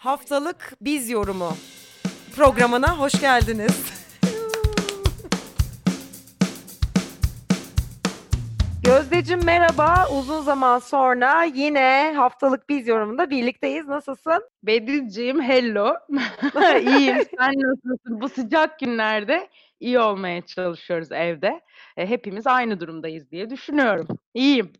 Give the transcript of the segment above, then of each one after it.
Haftalık Biz Yorumu programına hoş geldiniz. Gözdeciğim merhaba. Uzun zaman sonra yine haftalık biz yorumunda birlikteyiz. Nasılsın? Bedilciğim hello. İyiyim. Sen nasılsın? Bu sıcak günlerde iyi olmaya çalışıyoruz evde. E, hepimiz aynı durumdayız diye düşünüyorum. İyiyim.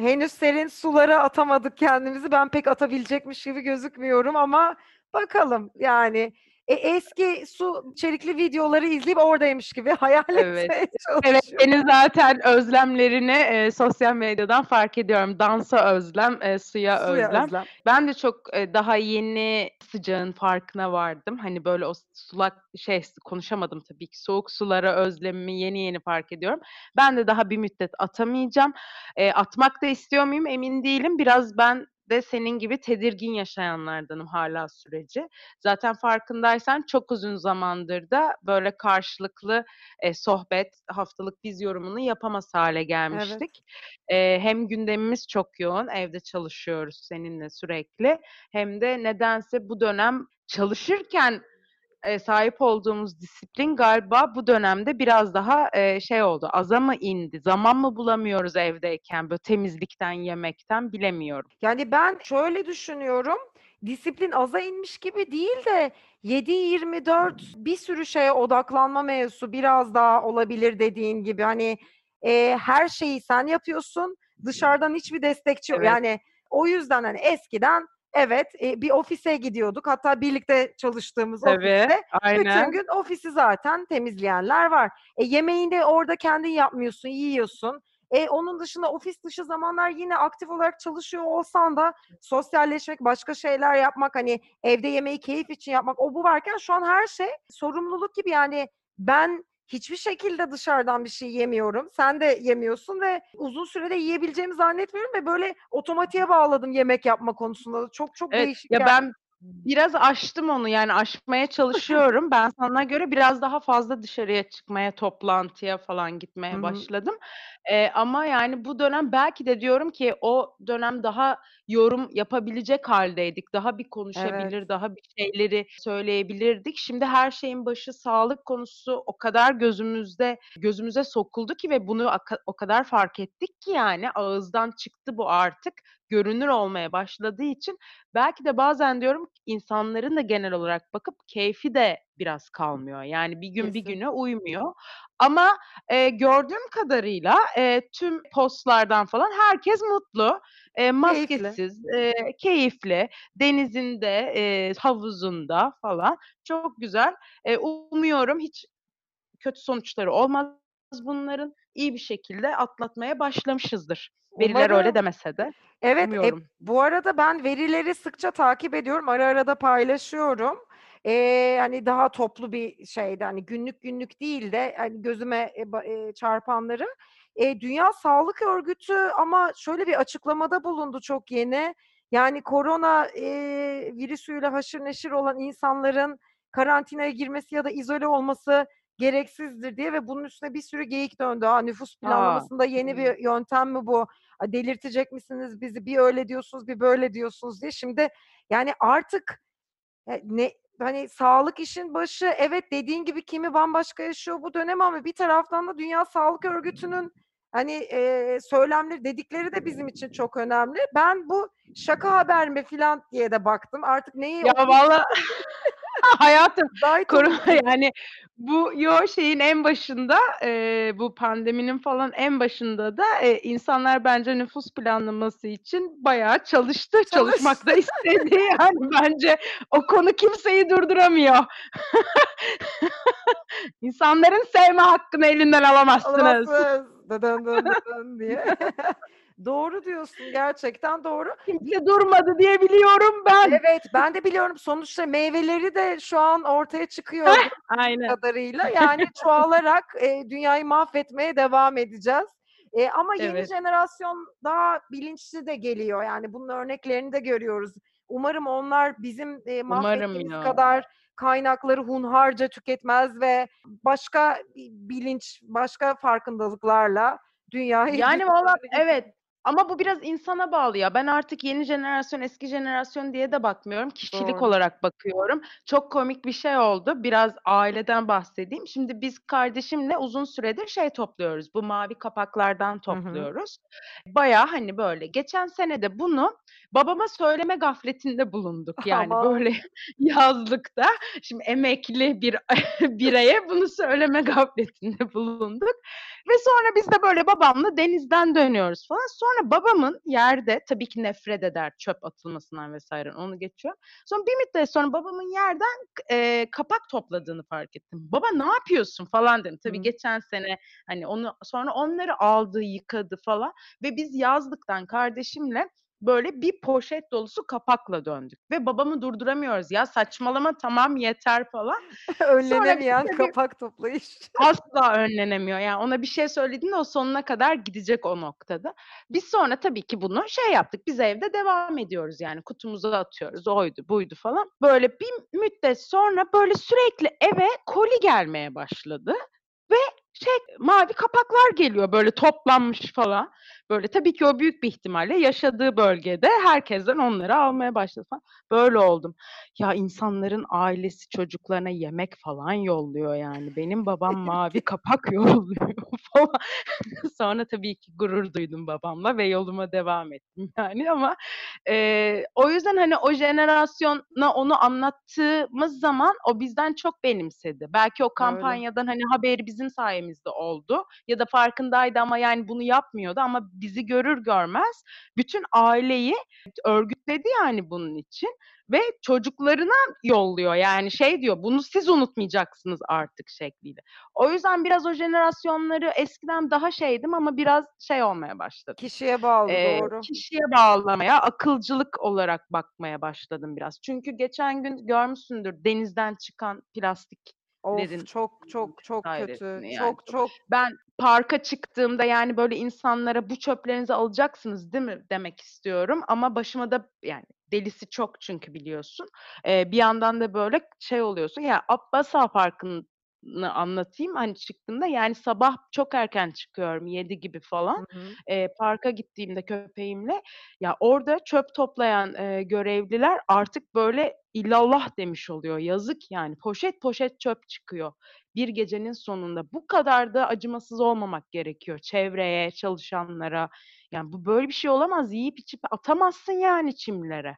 Henüz serin sulara atamadık kendimizi. Ben pek atabilecekmiş gibi gözükmüyorum ama bakalım yani. E, eski su içerikli videoları izleyip oradaymış gibi hayal Evet. etmeye Evet, senin zaten özlemlerini e, sosyal medyadan fark ediyorum. Dansa özlem, e, suya, Suya özlem. özlem. Ben de çok e, daha yeni sıcağın farkına vardım. Hani böyle o sulak şey konuşamadım tabii ki. Soğuk sulara özlemimi yeni yeni fark ediyorum. Ben de daha bir müddet atamayacağım. E, atmak da istiyor muyum emin değilim. Biraz ben de senin gibi tedirgin yaşayanlardanım hala süreci. Zaten farkındaysan çok uzun zamandır da böyle karşılıklı e, sohbet, haftalık biz yorumunu yapamaz hale Evet. gelmiştik. E, hem gündemimiz çok yoğun, evde çalışıyoruz seninle sürekli. Hem de nedense bu dönem çalışırken e, sahip olduğumuz disiplin galiba bu dönemde biraz daha e, şey oldu. Aza mı indi? Zaman mı bulamıyoruz evdeyken böyle temizlikten, yemekten bilemiyorum. Yani ben şöyle düşünüyorum. Disiplin aza inmiş gibi değil de 7-24 bir sürü şeye odaklanma mevzusu biraz daha olabilir dediğin gibi. Hani e, her şeyi sen yapıyorsun. Dışarıdan hiçbir destekçi yok. Evet. Yani o yüzden hani eskiden evet e, bir ofise gidiyorduk. Hatta birlikte çalıştığımız Tabii, ofiste bütün aynen. gün ofisi zaten temizleyenler var. E, yemeğini de orada kendin yapmıyorsun, yiyorsun. E, onun dışında ofis dışı zamanlar yine aktif olarak çalışıyor olsan da sosyalleşmek, başka şeyler yapmak, hani evde yemeği keyif için yapmak, o bu varken şu an her şey sorumluluk gibi. Yani ben hiçbir şekilde dışarıdan bir şey yemiyorum. Sen de yemiyorsun ve uzun sürede yiyebileceğimi zannetmiyorum ve böyle otomatiğe bağladım yemek yapma konusunda da. Çok çok Evet, değişik ya geldi. ben biraz aştım onu yani aşmaya çalışıyorum. Ben sana göre biraz daha fazla dışarıya çıkmaya, toplantıya falan Hı gitmeye hı. başladım. Eee, ama yani bu dönem belki de diyorum ki o dönem daha yorum yapabilecek hâldeydik. Daha bir Evet. konuşabilir, daha bir şeyleri söyleyebilirdik. Şimdi her şeyin başı sağlık konusu o kadar gözümüzde gözümüze sokuldu ki ve bunu aka o kadar fark ettik ki yani ağızdan çıktı bu artık. Görünür olmaya başladığı için belki de bazen diyorum insanların da genel olarak bakıp keyfi de biraz kalmıyor. Yani bir gün bir güne uymuyor. Ama, eee, gördüğüm kadarıyla, eee, tüm postlardan falan herkes mutlu. Keyifli. maskesiz, eee, keyifli, denizinde, eee, havuzunda falan. Çok güzel. Eee, umuyorum hiç kötü sonuçları olmaz bunların. İyi bir şekilde atlatmaya başlamışızdır. Veriler öyle Umarım. demese de. Evet, e, bu arada ben verileri sıkça takip ediyorum. Ara ara da paylaşıyorum. Eee, hani daha toplu bir şeyde hani günlük günlük değil de hani gözüme e eee, çarpanları. Eee, Dünya Sağlık Örgütü ama şöyle bir açıklamada bulundu çok yeni. Yani korona, eee, virüsüyle haşır neşir olan insanların karantinaya girmesi ya da izole olması gereksizdir diye ve bunun üstüne bir sürü geyik döndü. A, nüfus planlamasında yeni Hımm. bir yöntem mi bu? A, delirtecek misiniz bizi? Bir öyle diyorsunuz, bir böyle diyorsunuz diye. Şimdi yani artık e ne hani sağlık işin başı. Evet, dediğin gibi kimi bambaşka yaşıyor bu dönemi ama bir taraftan da Dünya Sağlık Örgütü'nün hani, eee, söylemleri, dedikleri de bizim için çok önemli. Ben bu şaka haber mi filan diye de baktım. Artık neyi Ya valla hayatım olabilirim. yani bu yo şeyin en başında, eee, bu pandeminin falan en başında da, eee, insanlar bence nüfus planlaması için bayağı çalıştı. Çalışmak da istedi yani bence o konu kimseyi durduramıyor. İnsanların sevme hakkını elinden alamazsınız. Alamazsınız. Dıdın dın dıdın diye. Doğru diyorsun, gerçekten doğru. Kimse durmadı diye biliyorum ben. Evet, ben de biliyorum. Sonuçta meyveleri de şu an ortaya çıkıyor aynen. kadarıyla. Yani çoğalarak, eee, dünyayı mahvetmeye devam edeceğiz. Eee, ama yeni Evet. jenerasyon daha bilinçli de geliyor. Yani bunun örneklerini de görüyoruz. Umarım onlar bizim, Umarım mahvettiğimiz kadar kaynakları hunharca tüketmez ve başka bi bilinç, başka farkındalıklarla dünyayı Yani valla evet. Ama bu biraz insana bağlı ya. Ben artık yeni jenerasyon, eski jenerasyon diye de bakmıyorum. Kişilik Doğru. olarak bakıyorum. Çok komik bir şey oldu. Biraz aileden bahsedeyim. Şimdi biz kardeşimle uzun süredir şey topluyoruz. Bu mavi kapaklardan topluyoruz. Bayağı, hani, böyle. Geçen sene de bunu babama söyleme gafletinde bulunduk. Yani, Aman! böyle yazlıkta. Şimdi emekli bir bireye bunu söyleme gafletinde bulunduk ve sonra biz de böyle babamla denizden dönüyoruz falan. Sonra babamın yerde tabii ki nefret eder çöp atılmasından vs. onu geçiyorum. Sonra bir müddet sonra babamın yerden eee, kapak topladığını fark ettim. "Baba ne yapıyorsun?" falan dedim. Tabii Hı. geçen sene, hani, onu sonra onları aldı, yıkadı falan ve biz yazlıktan kardeşimle böyle bir poşet dolusu kapakla döndük ve babamı durduramıyoruz. "Ya saçmalama, tamam yeter." falan. Sonra Önlenemeyen tabii kapak toplayış. Asla önlenemiyor. Yani ona bir şey söylediğinde o sonuna kadar gidecek o noktada. Biz sonra tabii ki bunu şey yaptık, biz evde devam ediyoruz yani kutumuza atıyoruz, oydu buydu falan. Böyle bir müddet sonra böyle sürekli eve koli gelmeye başladı ve şey, mavi kapaklar geliyor böyle toplanmış falan. Böyle tabii ki o büyük bir ihtimalle yaşadığı bölgede herkesten onları almaya başladı falan. Böyle oldum. Ya insanların ailesi çocuklarına yemek falan yolluyor yani. Benim babam mavi kapak yolluyor falan. Sonra tabii ki gurur duydum babamla ve yoluma devam ettim yani ama, eee, o yüzden, hani, o jenerasyona onu anlattığımız zaman o bizden çok benimsedi. Belki o Öyle. kampanyadan, hani, haberi bizim sayemizde oldu ya da farkındaydı ama yani bunu yapmıyordu ama bizi görür görmez bütün aileyi örgütledi yani bunun için ve çocuklarına yolluyor. Yani şey diyor, "Bunu siz unutmayacaksınız artık." şekliyle. O yüzden biraz o jenerasyonları eskiden daha şeydim ama biraz şey olmaya başladım, Kişiye bağlı, eee, doğru. kişiye bağlamaya, akılcılık olarak bakmaya başladım biraz. Çünkü geçen gün görmüşsündür denizden çıkan plastiklerin Of! Çok, çok, çok kötü. yani. Çok, çok Ben parka çıktığımda yani böyle insanlara "Bu çöplerinizi alacaksınız değil mi?" demek istiyorum ama başıma da yani delisi çok çünkü biliyorsun. Eee, bir yandan da böyle şey oluyorsun ya Abbasya Parkı'nı anlatayım, hani, çıktığımda yani sabah çok erken çıkıyorum 7 gibi falan. Hı hı. Eee, parka gittiğimde köpeğimle, ya orada çöp toplayan, eee, görevliler artık böyle illallah demiş oluyor. Yazık yani. Poşet poşet çöp çıkıyor bir gecenin sonunda. Bu kadar da acımasız olmamak gerekiyor çevreye, çalışanlara. Yani bu böyle bir şey olamaz. Yiyip içip atamazsın yani çimlere.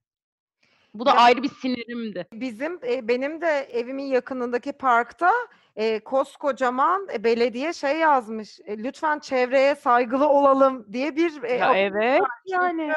Bu da Ya ayrı bir sinirimdi. Bizim, eee, benim de evimin yakınındaki parkta, eee, koskocaman, belediye şey yazmış, eee, "Lütfen çevreye saygılı olalım." diye bir, eee, Ya evet, var. yani.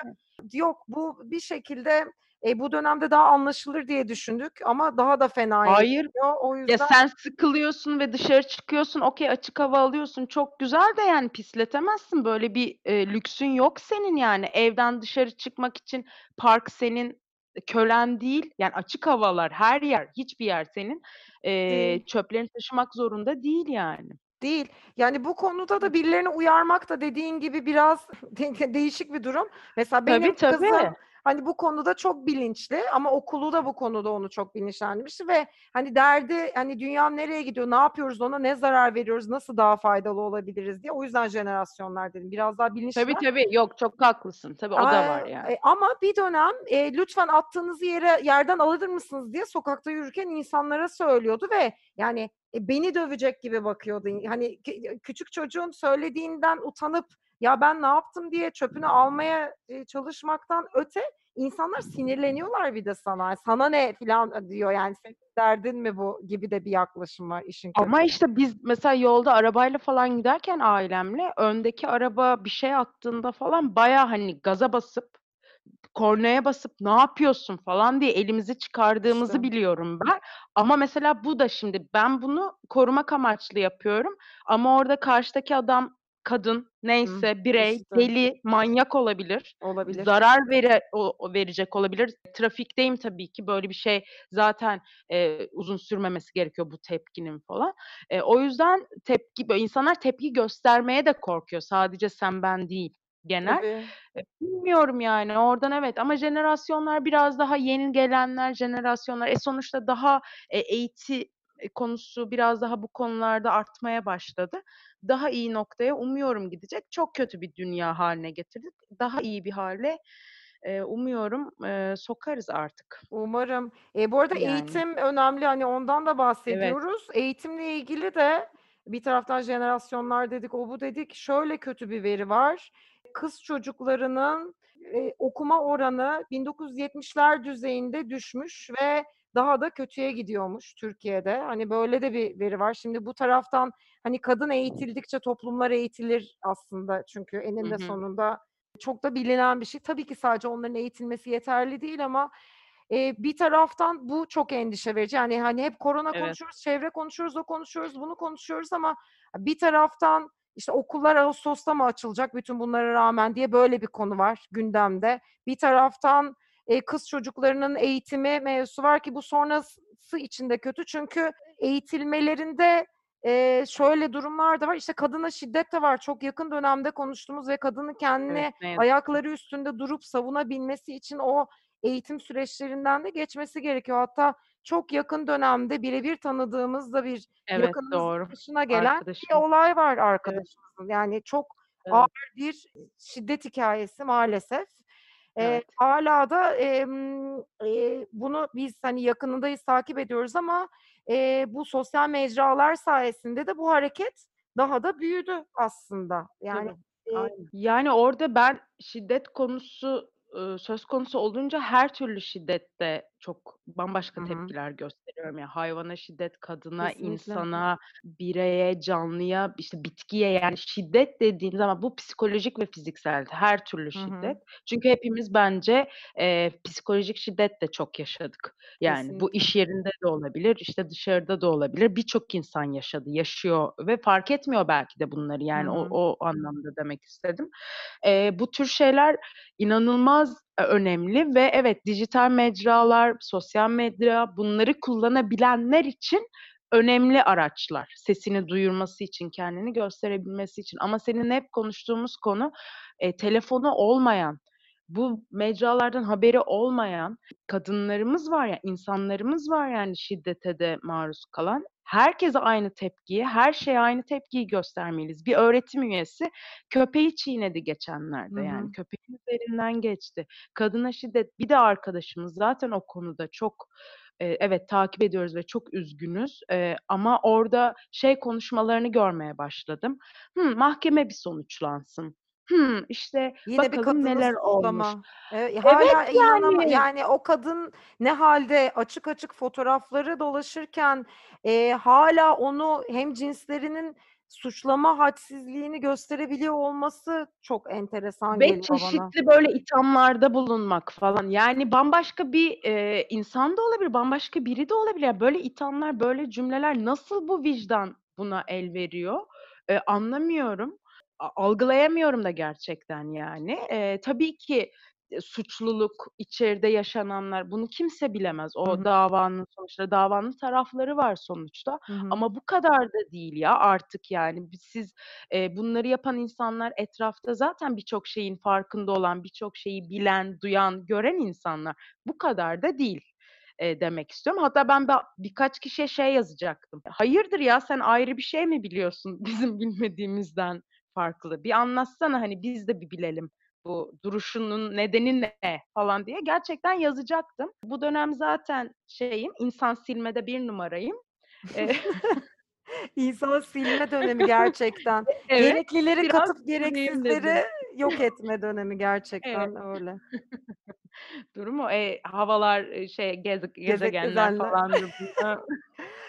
Yok bu bir şekilde, eee, bu dönemde daha anlaşılır diye düşündük ama daha da fenaya Hayır. gidiyor. O Ya yüzden sen sıkılıyorsun ve dışarı çıkıyorsun, okay, açık hava alıyorsun, çok güzel de yani pisletemezsin. Böyle bir, eee, lüksün yok senin yani. Evden dışarı çıkmak için park senin kölen değil. Yani açık havalar, her yer, hiçbir yer senin. Değil. çöplerini taşımak zorunda değil yani. Değil. Yani bu konuda da birilerini uyarmak da dediğin gibi biraz de değişik bir durum. Mesela benim Tabii, tabii. kızım, hani, bu konuda çok bilinçli ama okulu da bu konuda onu çok bilinçlendirmişti ve, hani, derdi, hani, "Dünya nereye gidiyor, ne yapıyoruz ona, ne zarar veriyoruz, nasıl daha faydalı olabiliriz?" diye. O yüzden jenerasyonlar dedim. Biraz daha Tabii, bilinçliler. tabii. Yok, çok haklısın. Tabii o da var yani. eee, ama bir dönem, eee, "Lütfen attığınızı yere yerden alır mısınız?" diye sokakta yürürken insanlara söylüyordu ve yani, eee, beni dövecek gibi bakıyordu. Hani, küçük çocuğun söylediğinden utanıp, "Ya, ben ne yaptım?" diye çöpünü almaya, çalışmaktan öte insanlar sinirleniyorlar bir de sana. "Sana ne?" filan diyor yani. "Senin derdin mi bu?" gibi de bir yaklaşım var işin Ama kötüsü. işte biz mesela yolda arabayla falan giderken ailemle öndeki araba bir şey attığında falan bayağı, hani, gaza basıp, kornaya basıp "Ne yapıyorsun?" falan diye elimizi çıkardığımızı İşte. biliyorum ben. Ama mesela bu da şimdi ben bunu korumak amaçlı yapıyorum ama orada karşıdaki adam, kadın, neyse, birey, işte. deli, manyak olabilir. Olabilir. Zarar vere o verecek olabilir. Trafikteyim tabii ki. Böyle bir şey zaten, eee, uzun sürmemesi gerekiyor bu tepkinin falan. Eee, o yüzden tepki böyle insanlar tepki göstermeye de korkuyor. Sadece sen, ben değil, genel. Tabii. Eee, bilmiyorum yani oradan evet ama jenerasyonlar biraz daha yeni gelenler jenerasyonlar, e, sonuçta daha, eee, eğiti konusu biraz daha bu konularda artmaya başladı. Daha iyi noktaya umuyorum gidecek. Çok kötü bir dünya hâline getirdik. Daha iyi bir eee, umuyorum, sokarız artık. Umarım. Eee, bu arada Yani. eğitim önemli, hani, ondan da Evet. bahsediyoruz. Eğitimle ilgili de bir taraftan jenerasyonlar dedik, o bu dedik. Şöyle kötü bir veri var. Kız çocuklarının, eee, okuma oranı 1970'ler düzeyinde düşmüş ve daha da kötüye gidiyormuş Türkiye'de. Hani, böyle de bir veri var. Şimdi bu taraftan, hani, kadın eğitildikçe toplumlar eğitilir aslında çünkü Hı eninde hı. sonunda çok da bilinen bir şey. Tabii ki sadece onların eğitilmesi yeterli değil ama, eee, bir taraftan bu çok endişe verici. Yani, hani, hep korona Evet. konuşuyoruz, çevre konuşuyoruz, o konuşuyoruz, bunu konuşuyoruz ama bir taraftan, işte, okullar ağustosta mı açılacak bütün bunlara rağmen diye böyle bir konu var gündemde. Bir taraftan, eee, kız çocuklarının eğitimi mevzusu var ki bu sonrası için de kötü. Çünkü eğitilmelerinde, eee, şöyle durumlar da var. İşte, kadına şiddet de var. Çok yakın dönemde konuştuğumuz ve kadının Evet, kendini ki. ayakları üstünde durup savunabilmesi için o eğitim süreçlerinden de geçmesi gerekiyor. Hatta çok yakın dönemde bire bir tanıdığımız da bir Evet, yakınımızın doğru. başına gelen bir Arkadaşım. olay var Evet. arkadaşımızın. Yani, çok Evet. ağır bir şiddet hikâyesi maalesef. Evet. hâlâ da, emm, eee, bunu biz, hani, yakınındayız, takip ediyoruz ama, eee, bu sosyal mecralar sayesinde de bu hareket daha da büyüdü aslında. Yani, Aynen. Yani, orada ben şiddet konusu, söz konusu olunca her türlü şiddette çok bambaşka Hı hı. tepkiler gösteriyorum. Ya, hayvana şiddet, kadına, Kesinlikle. insana, bireye, canlıya, işte, bitkiye, yani, şiddet dediğin zaman bu psikolojik ve fiziksel her türlü Hı hı. şiddet. Çünkü hepimiz bence, eee, psikolojik şiddet de çok yaşadık. Yani, bu Kesinlikle. iş yerinde de olabilir, işte, dışarıda da olabilir. Birçok insan yaşadı, yaşıyor ve fark etmiyor belki de bunları. Hı Yani, o hı. o anlamda demek istedim. Eee, bu tür şeyler inanılmaz, önemli ve evet, dijital mecralar, sosyal medya bunları kullanabilenler için önemli araçlar. Sesini duyurması için, kendini gösterebilmesi için ama seninle hep konuştuğumuz konu, eee, telefonu olmayan, bu mecralardan haberi olmayan kadınlarımız var ya, insanlarımız var yani şiddete de maruz kalan. Herkese aynı tepkiyi, her şeye aynı tepkiyi göstermeliyiz. Bir öğretim üyesi köpeği çiğnedi Hı geçenlerde yani. hı. Köpeğin üzerinden geçti. Kadına şiddet bir de arkadaşımız zaten o konuda çok, eee, evet, takip ediyoruz ve çok üzgünüz, eee, ama orada şey konuşmalarını görmeye başladım. Hımm, mahkeme bir sonuçlansın. Hımm, işte, Yine bir bakalım kadını neler olmuş. suçlama. Eee, Evet, hâlâ inanama yani. yani, o kadın ne hâlde açık açık fotoğrafları dolaşırken, eee, hâlâ onu hemcinslerinin suçlama hadsizliğini gösterebiliyor olması çok enteresan Ve geliyor bana. çeşitli böyle ithamlarda bulunmak falan. Yani, bambaşka bir, eee, insan da olabilir, bambaşka biri de olabilir. Ya, böyle ithamlar, böyle cümleler nasıl bu vicdan buna el veriyor, eee, anlamıyorum. Algılayamıyorum da gerçekten yani. Eee, tabii ki, eee, suçluluk, içeride yaşananlar bunu kimse bilemez. O hı. davanın sonuçta davanın tarafları var sonuçta Hı hı. ama bu kadar da değil ya artık yani. Siz, eee, bunları yapan insanlar etrafta zaten birçok şeyin farkında olan, birçok şeyi bilen, duyan, gören insanlar. Bu kadar da değil, demek istiyorum. Hatta ben ba birkaç kişiye şey yazacaktım. Hayırdır ya, sen ayrı bir şey mi biliyorsun bizim bilmediğimizden farklı? Bir anlatsana, hani, biz de bir bilelim bu duruşunun nedeni ne falan diye gerçekten yazacaktım. Bu dönem zaten şeyim, insan silmede 1 numarayım. İnsan silme dönemi gerçekten. E evet, Gereklileri katıp gereksizleri yok etme dönemi Evet. gerçekten öyle. Durum o. Eee, havalar, eee, şey, Geze gezegenler gezenler. falan.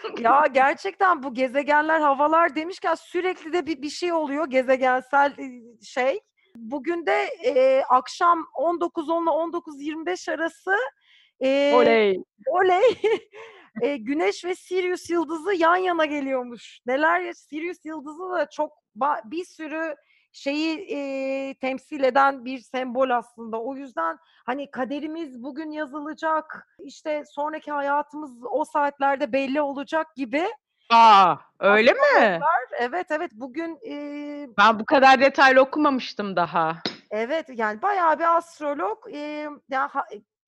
Ya, gerçekten bu gezegenler, havalar demişken sürekli de bir bir şey oluyor gezegensel, iii, şey. Bugün de, eee, akşam 19.10'la 19.25 arası, eee, Oley! oley! Eee, Güneş ve Sirius yıldızı yan yana geliyormuş. Neler ya Sirius yıldızı da çok bir sürü şeyi, eee, temsil eden bir sembol aslında. O yüzden, hani, kaderimiz bugün yazılacak, işte, sonraki hayatımız o saatlerde belli olacak gibi A! Öyle mi? Evet, evet, bugün, eee Ben bu kadar detaylı okumamıştım daha. Evet, yani, bayağı bir astrolog, emm, ya,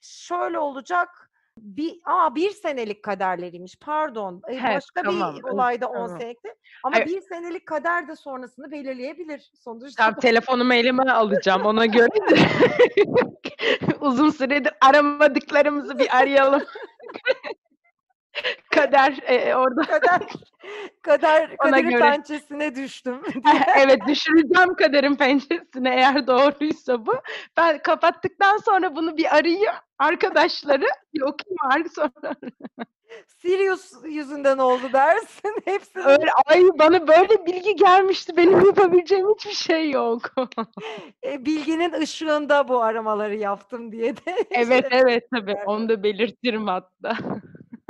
şöyle olacak, Bir a, 1 senelik kaderleriymiş. Pardon. He, başka tamam, bir evet, olayda 10 tamam. senekti ama Hayır 1 senelik kader de sonrasını belirleyebilir sonuçta. Tamam, telefonumu elime alacağım ona göre. Uzun süredir aramadıklarımızı bir arayalım. Kader, eee, orada Kader kader kaderin göre. pençesine düştüm. Evet, düşüreceğim kaderin pençesine eğer doğruysa bu. Ben kapattıktan sonra bunu bir arayayım, arkadaşları bir okuyayım sonra Sirius yüzünden oldu dersin. Hepsini Öyle, ay bana böyle bilgi gelmişti. Benim yapabileceğim hiçbir şey yok. Eee, bilginin ışığında bu aramaları yaptım diye de Evet, şey evet, tabii. Onu da belirtirim hatta.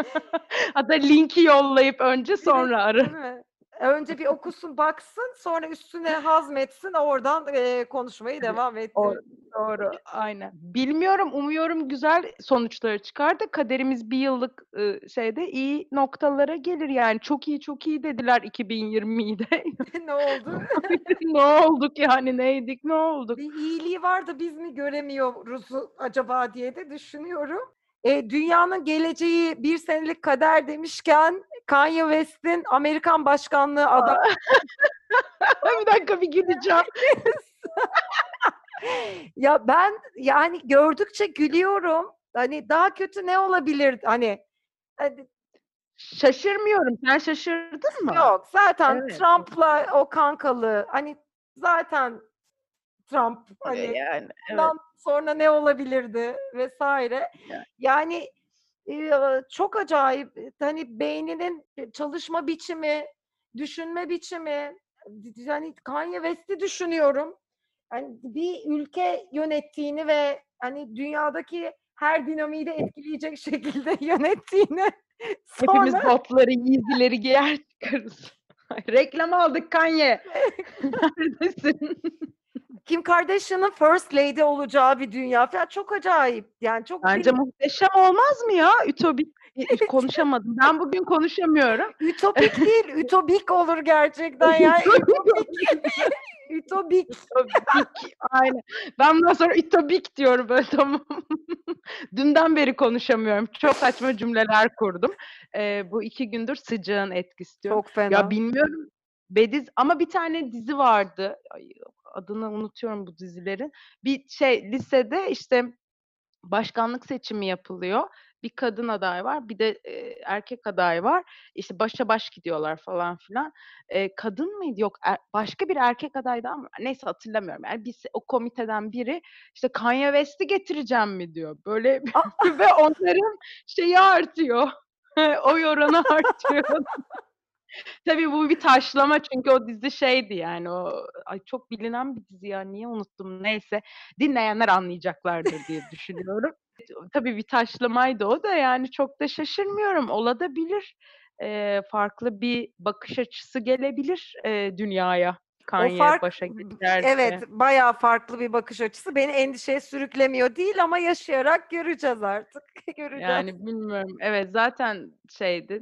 Hatta linki yollayıp önce sonra değil mi? Önce bir okusun, baksın, sonra üstüne hazmetsin, oradan, eee, konuşmayı devam O ettirir. doğru, aynen. Bilmiyorum, umuyorum güzel sonuçları çıkar da kaderimiz 1 yıllık, ııı, şeyde iyi noktalara gelir yani. Çok iyi, çok iyi dediler 2020'yi de. Ne oldu? Ne olduk yani, neydik, ne olduk? Bir iyiliği var da biz mi göremiyoruzu acaba diye de düşünüyorum. Eee, dünyanın geleceği 1 senelik kader demişken Kanye West'in Amerikan başkanlığı aday Bir dakika, bir güleceğim. Ya, ben, yani, gördükçe gülüyorum. Hani, daha kötü ne olabilir? Hani, hadi Şaşırmıyorum. Sen şaşırdın mı? Yok, zaten Evet. Trump'la o kankalığı, hani, zaten Trump, hani, yani, evet. bundan sonra ne olabilirdi. Ya Yani, eee, çok acayip, eee, hani, beyninin, eee, çalışma biçimi, düşünme biçimi, yani, Kanye West'i düşünüyorum. Hani, bir ülke yönettiğini ve, hani, dünyadaki her dinamiği de etkileyecek şekilde yönettiğini Hepimiz sonra botları, Yeezy'leri giyer çıkarız. Reklam aldık Kanye. Neredesin? Kim Kardashian'ın first lady olacağı bir dünya falan çok acayip. Yani, çok Bence benim muhteşem olmaz mı ya? Ütopik konuşamadım. Ben bugün konuşamıyorum. Ütopik değil, ütopik olur gerçekten ya. Ütopik. Ütopik. Ütopik, aynen. Ben bundan sonra ütopik diyorum böyle tamam. Dünden beri konuşamıyorum. Çok saçma cümleler kurdum. Eee, bu 2 gündür sıcağın etkisi diyorum. Çok Ya fena. bilmiyorum, Bediz ama bir tane dizi vardı. Ay, adını unutuyorum bu dizilerin. Bir şey, lisede, işte, başkanlık seçimi yapılıyor. Bir kadın aday var, bir de, eee, erkek aday var. İşte, başa baş gidiyorlar falan filan. Eee, kadın mıydı? Yok, er başka bir erkek adaydı ama neyse hatırlamıyorum. Yani, biz o komiteden biri, işte, "Kanye West'i getireceğim mi?" diyor. Böyle ve onların şeyi artıyor, oy oranı artıyor. Tabii bu bir taşlama çünkü o dizi şeydi yani o ay çok bilinen bir dizi ya, niye unuttum neyse. Dinleyenler anlayacaklardır diye düşünüyorum. Tabii bir taşlamaydı o da yani çok da şaşırmıyorum. Olabilir. Eee, farklı bir bakış açısı gelebilir, eee, dünyaya O Kanye fark başa b geçerse. evet, bayağı farklı bir bakış açısı. Beni endişeye sürüklemiyor değil ama yaşayarak göreceğiz artık. Göreceğiz. Yani bilmiyorum. Evet, zaten şeydi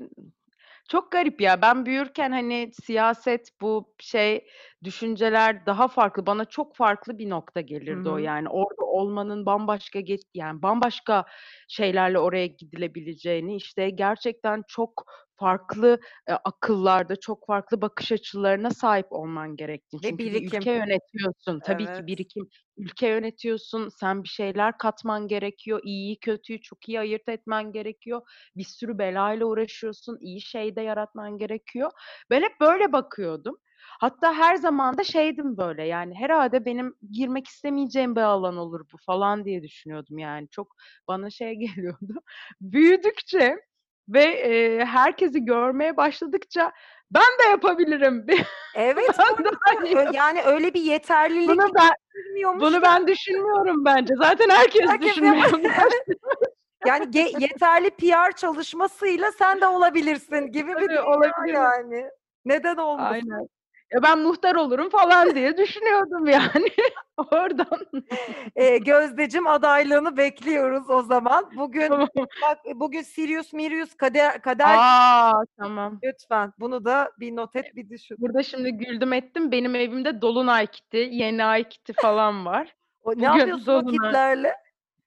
çok garip ya. Ben büyürken, hani, siyaset, bu şey, düşünceler daha farklı. Bana çok farklı bir nokta gelirdi o hı. yani. Orada olmanın bambaşka geç yani bambaşka şeylerle oraya gidilebileceğini, işte, gerçekten çok farklı, eee, akıllarda, çok farklı bakış açılarına sahip olman gerektiğini. Ve Çünkü bir birikim. ülke yönetiyorsun. Tabii ki Evet. birikim. Ülke yönetiyorsun, sen bir şeyler katman gerekiyor. İyiyi, kötüyü çok iyi ayırt etmen gerekiyor. Bir sürü belayla uğraşıyorsun, iyi şey de yaratman gerekiyor. Ben hep böyle bakıyordum. Hatta her zaman da şeydim böyle, yani, herhâlde benim girmek istemeyeceğim bir alan olur bu falan diye düşünüyordum yani. Çok bana şey geliyordu. Büyüdükçe ve, eee, herkesi görmeye başladıkça ben de yapabilirim. Evet, Ben yani öyle bir yeterlilik Bunu ben bunu ben düşünmüyorum bence. Zaten herkes Herkes başladı. Yani ge yeterli PR çalışmasıyla sen de olabilirsin gibi bir Tabii, dünya olabilirim. yani. Neden olmasın? Aynen. Ya, ben muhtar olurum falan diye düşünüyordum yani oradan. Eee, Gözdeciğim adaylığını bekliyoruz o zaman. Bugün Tamam. bak, bugün Sirius Mirius kader kader A! Tamam. Lütfen bunu da bir not et, bir düşün. Burada şimdi güldüm ettim. Benim evimde dolunay kiti, yeni ay kiti falan var. O ne yapıyorsun o dolunay. kitlerle?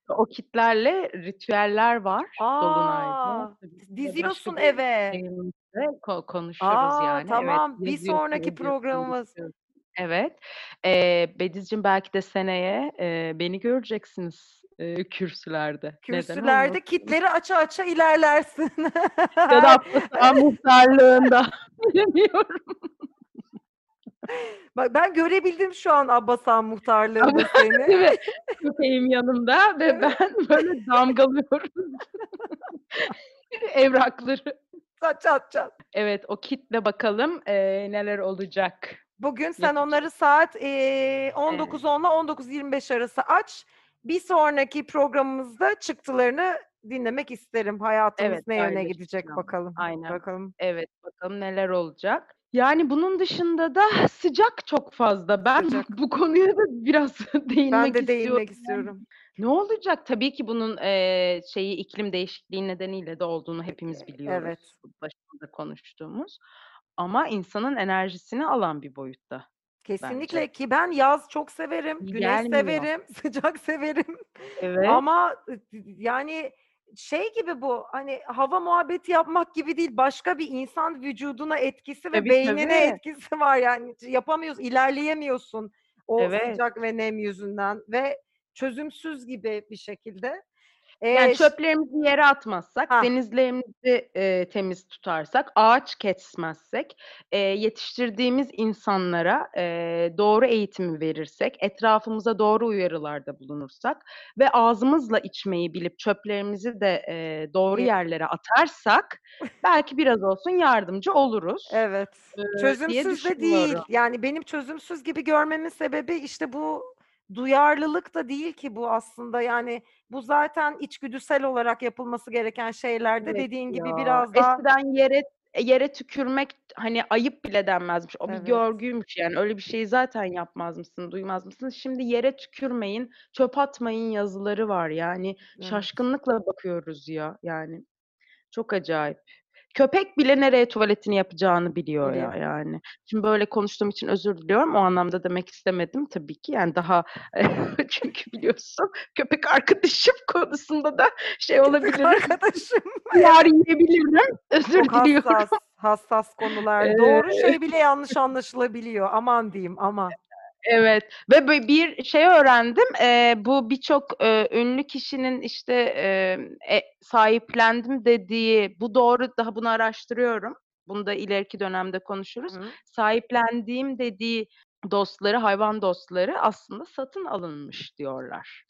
o kitlerle ritüeller var dolunayda. A! Tabii ki de Diziyorsun başka eve. Ko konuşuruz A! yani. Evet, Tamam. Bir yazıyorsun, sonraki ediyorsun, programımız. Evet. Eee, Bedizciğim belki de seneye, eee, beni göreceksiniz, eee, kürsülerde. Neden Kürsülerde olmasın? kitleri aça aça ilerlersin. Ya da Abbas Ağa muhtarlığında. Bilemiyorum. Bak ben görebildim şu an Abbas Ağa Ama muhtarlığında seni. değil mi? Köpeğim yanımda ve Evet. ben böyle damgalıyorum evrakları. Çat çat çat. Evet, o kitle bakalım, eee, neler olacak. Bugün sen Yapacak. onları saat, eee, Evet. 19.10'la 19.25 arası aç. Bir sonraki programımızda çıktılarını dinlemek isterim. Hayatımız Evet, ne yöne gidecek paylaşacağım. bakalım. Aynen. Bakalım. Evet, bakalım neler olacak. Yani bunun dışında da sıcak çok fazla. Ben Sıcak. bu konuya da biraz değinmek Ben de istiyorum. değinmek istiyorum. Ne olacak? Tabii ki bunun, eee, şeyi iklim değişikliği nedeniyle de olduğunu hepimiz biliyoruz. Evet. Başında konuştuğumuz. Ama insanın enerjisini alan bir boyutta Kesinlikle bence. ki ben yaz çok severim, İyi güneş gelmiyor. severim, sıcak severim. Evet. Ama ı yani şey gibi bu, hani, hava muhabbeti yapmak gibi değil, başka bir insan vücuduna etkisi ve Tabii, beynine tabii. etkisi var yani. Yapamıyorsun, ilerleyemiyorsun o Evet. sıcak ve nem yüzünden ve çözümsüz gibi bir şekilde. Yani çöplerimizi yere atmazsak, Hah. denizlerimizi, eee, temiz tutarsak, ağaç kesmezsek, eee, yetiştirdiğimiz insanlara, eee, doğru eğitimi verirsek, etrafımıza doğru uyarılarda bulunursak ve ağzımızla içmeyi bilip çöplerimizi de, eee, doğru Ye yerlere atarsak belki biraz olsun yardımcı oluruz, Evet. diye Çözümsüz de değil. Yani benim çözümsüz gibi görmemin sebebi işte bu duyarlılık da değil ki bu aslında. Yani bu zaten içgüdüsel olarak yapılması gereken şeylerde Evet dediğin gibi ya. biraz daha Eskiden yere yere tükürmek, hani, ayıp bile denmezmiş. O bir Evet. görgüymüş yani. Öyle bir şeyi zaten yapmaz mısın, duymaz mısın? Şimdi yere tükürmeyin, çöp atmayın yazıları var yani. Evet. Şaşkınlıkla bakıyoruz ya yani. Çok acayip. Köpek bile nereye tuvaletini yapacağını biliyor ya yani. Şimdi böyle konuştuğum için özür diliyorum. O anlamda demek istemedim tabii ki. Yani daha çünkü biliyorsun köpek arkadaşım konusunda da şey Köpek olabilirim. arkadaşım. Uyar yiyebilirim. Özür Çok diliyorum. hassas, hassas konular. Doğru şey bile yanlış anlaşılabiliyor. Aman diyeyim, aman. Evet ve bir şey öğrendim. Eee, bu birçok, eee, ünlü kişinin işte, emm, e sahiplendim dediği, bu doğru, daha bunu araştırıyorum. Bunu da ileriki dönemde konuşuruz. Hı. Sahiplendiğim dediği dostları, hayvan dostları aslında satın alınmış diyorlar.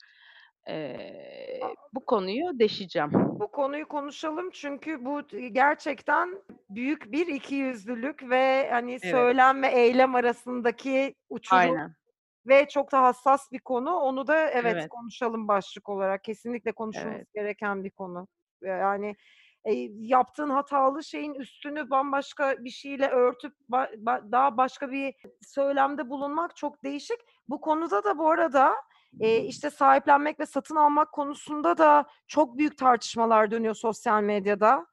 Bu konuyu deşeceğim. Bu konuyu konuşalım çünkü bu gerçekten büyük bir ikiyüzlülük ve, hani, Evet. söylem ve eylem arasındaki uçurum Aynen. ve çok da hassas bir konu. Onu da evet, Evet. konuşalım başlık olarak. Kesinlikle konuşulması Evet. gereken bir konu. Yani, eee, yaptığın hatalı şeyin üstünü bambaşka bir şeyle örtüp ba ba daha başka bir söylemde bulunmak çok değişik. Bu konuda da bu arada, eee, işte, sahiplenmek ve satın almak konusunda da çok büyük tartışmalar dönüyor sosyal medyada.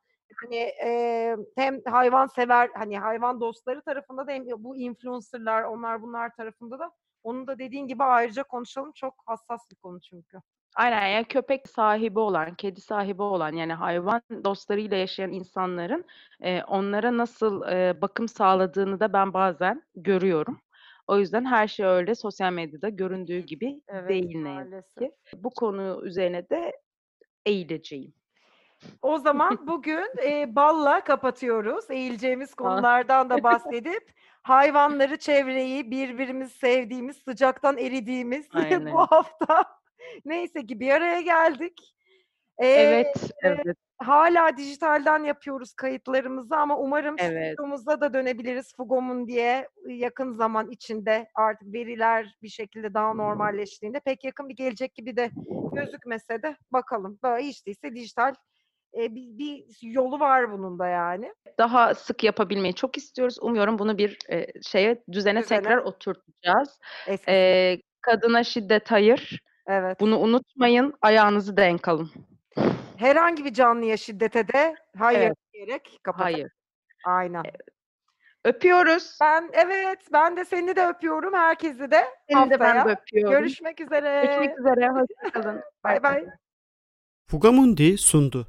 Hani, eee, hem hayvansever, hani, hayvan dostları tarafında da hem bu influencer'lar, onlar bunlar tarafında da. Onu da dediğin gibi ayrıca konuşalım. Çok hassas bir konu çünkü. Aynen, yani köpek sahibi olan, kedi sahibi olan, yani hayvan dostlarıyla yaşayan insanların, eee, onlara nasıl, eee, bakım sağladığını da ben bazen görüyorum. O yüzden her şey öyle sosyal medyada göründüğü gibi Evet, değil ne yazık ki. Bu konu üzerine de eğileceğim. O zaman bugün, eee, balla kapatıyoruz. Eğileceğimiz konulardan da bahsedip hayvanları, çevreyi, birbirimizi sevdiğimiz, sıcaktan eridiğimiz bu hafta neyse ki bir araya geldik. Eee, Evet, evet. hâlâ dijitalden yapıyoruz kayıtlarımızı ama umarım Evet. stüdyomuza da dönebiliriz Fugomun.diye yakın zaman içinde artık veriler bir şekilde daha normalleştiğinde. Pek yakın bir gelecek gibi de gözükmese de bakalım. Böyle hiç değilse dijital, eee, bir bir yolu var bunun da yani. Daha sık yapabilmeyi çok istiyoruz. Umuyorum bunu bir, eee, şeye, düzene Düzene. tekrar oturtacağız. Eskisi Eee, kadına şiddet hayır. Evet. Bunu unutmayın, ayağınızı denk alın. Herhangi bir canlıya şiddete de hayır Evet. diyerek kapatalım. Hayır. Aynen. Evet. Öpüyoruz. Ben evet, ben de seni de öpüyorum, herkesi de Seni de ben de haftaya. öpüyorum. Görüşmek üzere. Görüşmek üzere. Hoşça kalın. Bay bay. Fugamundi sundu.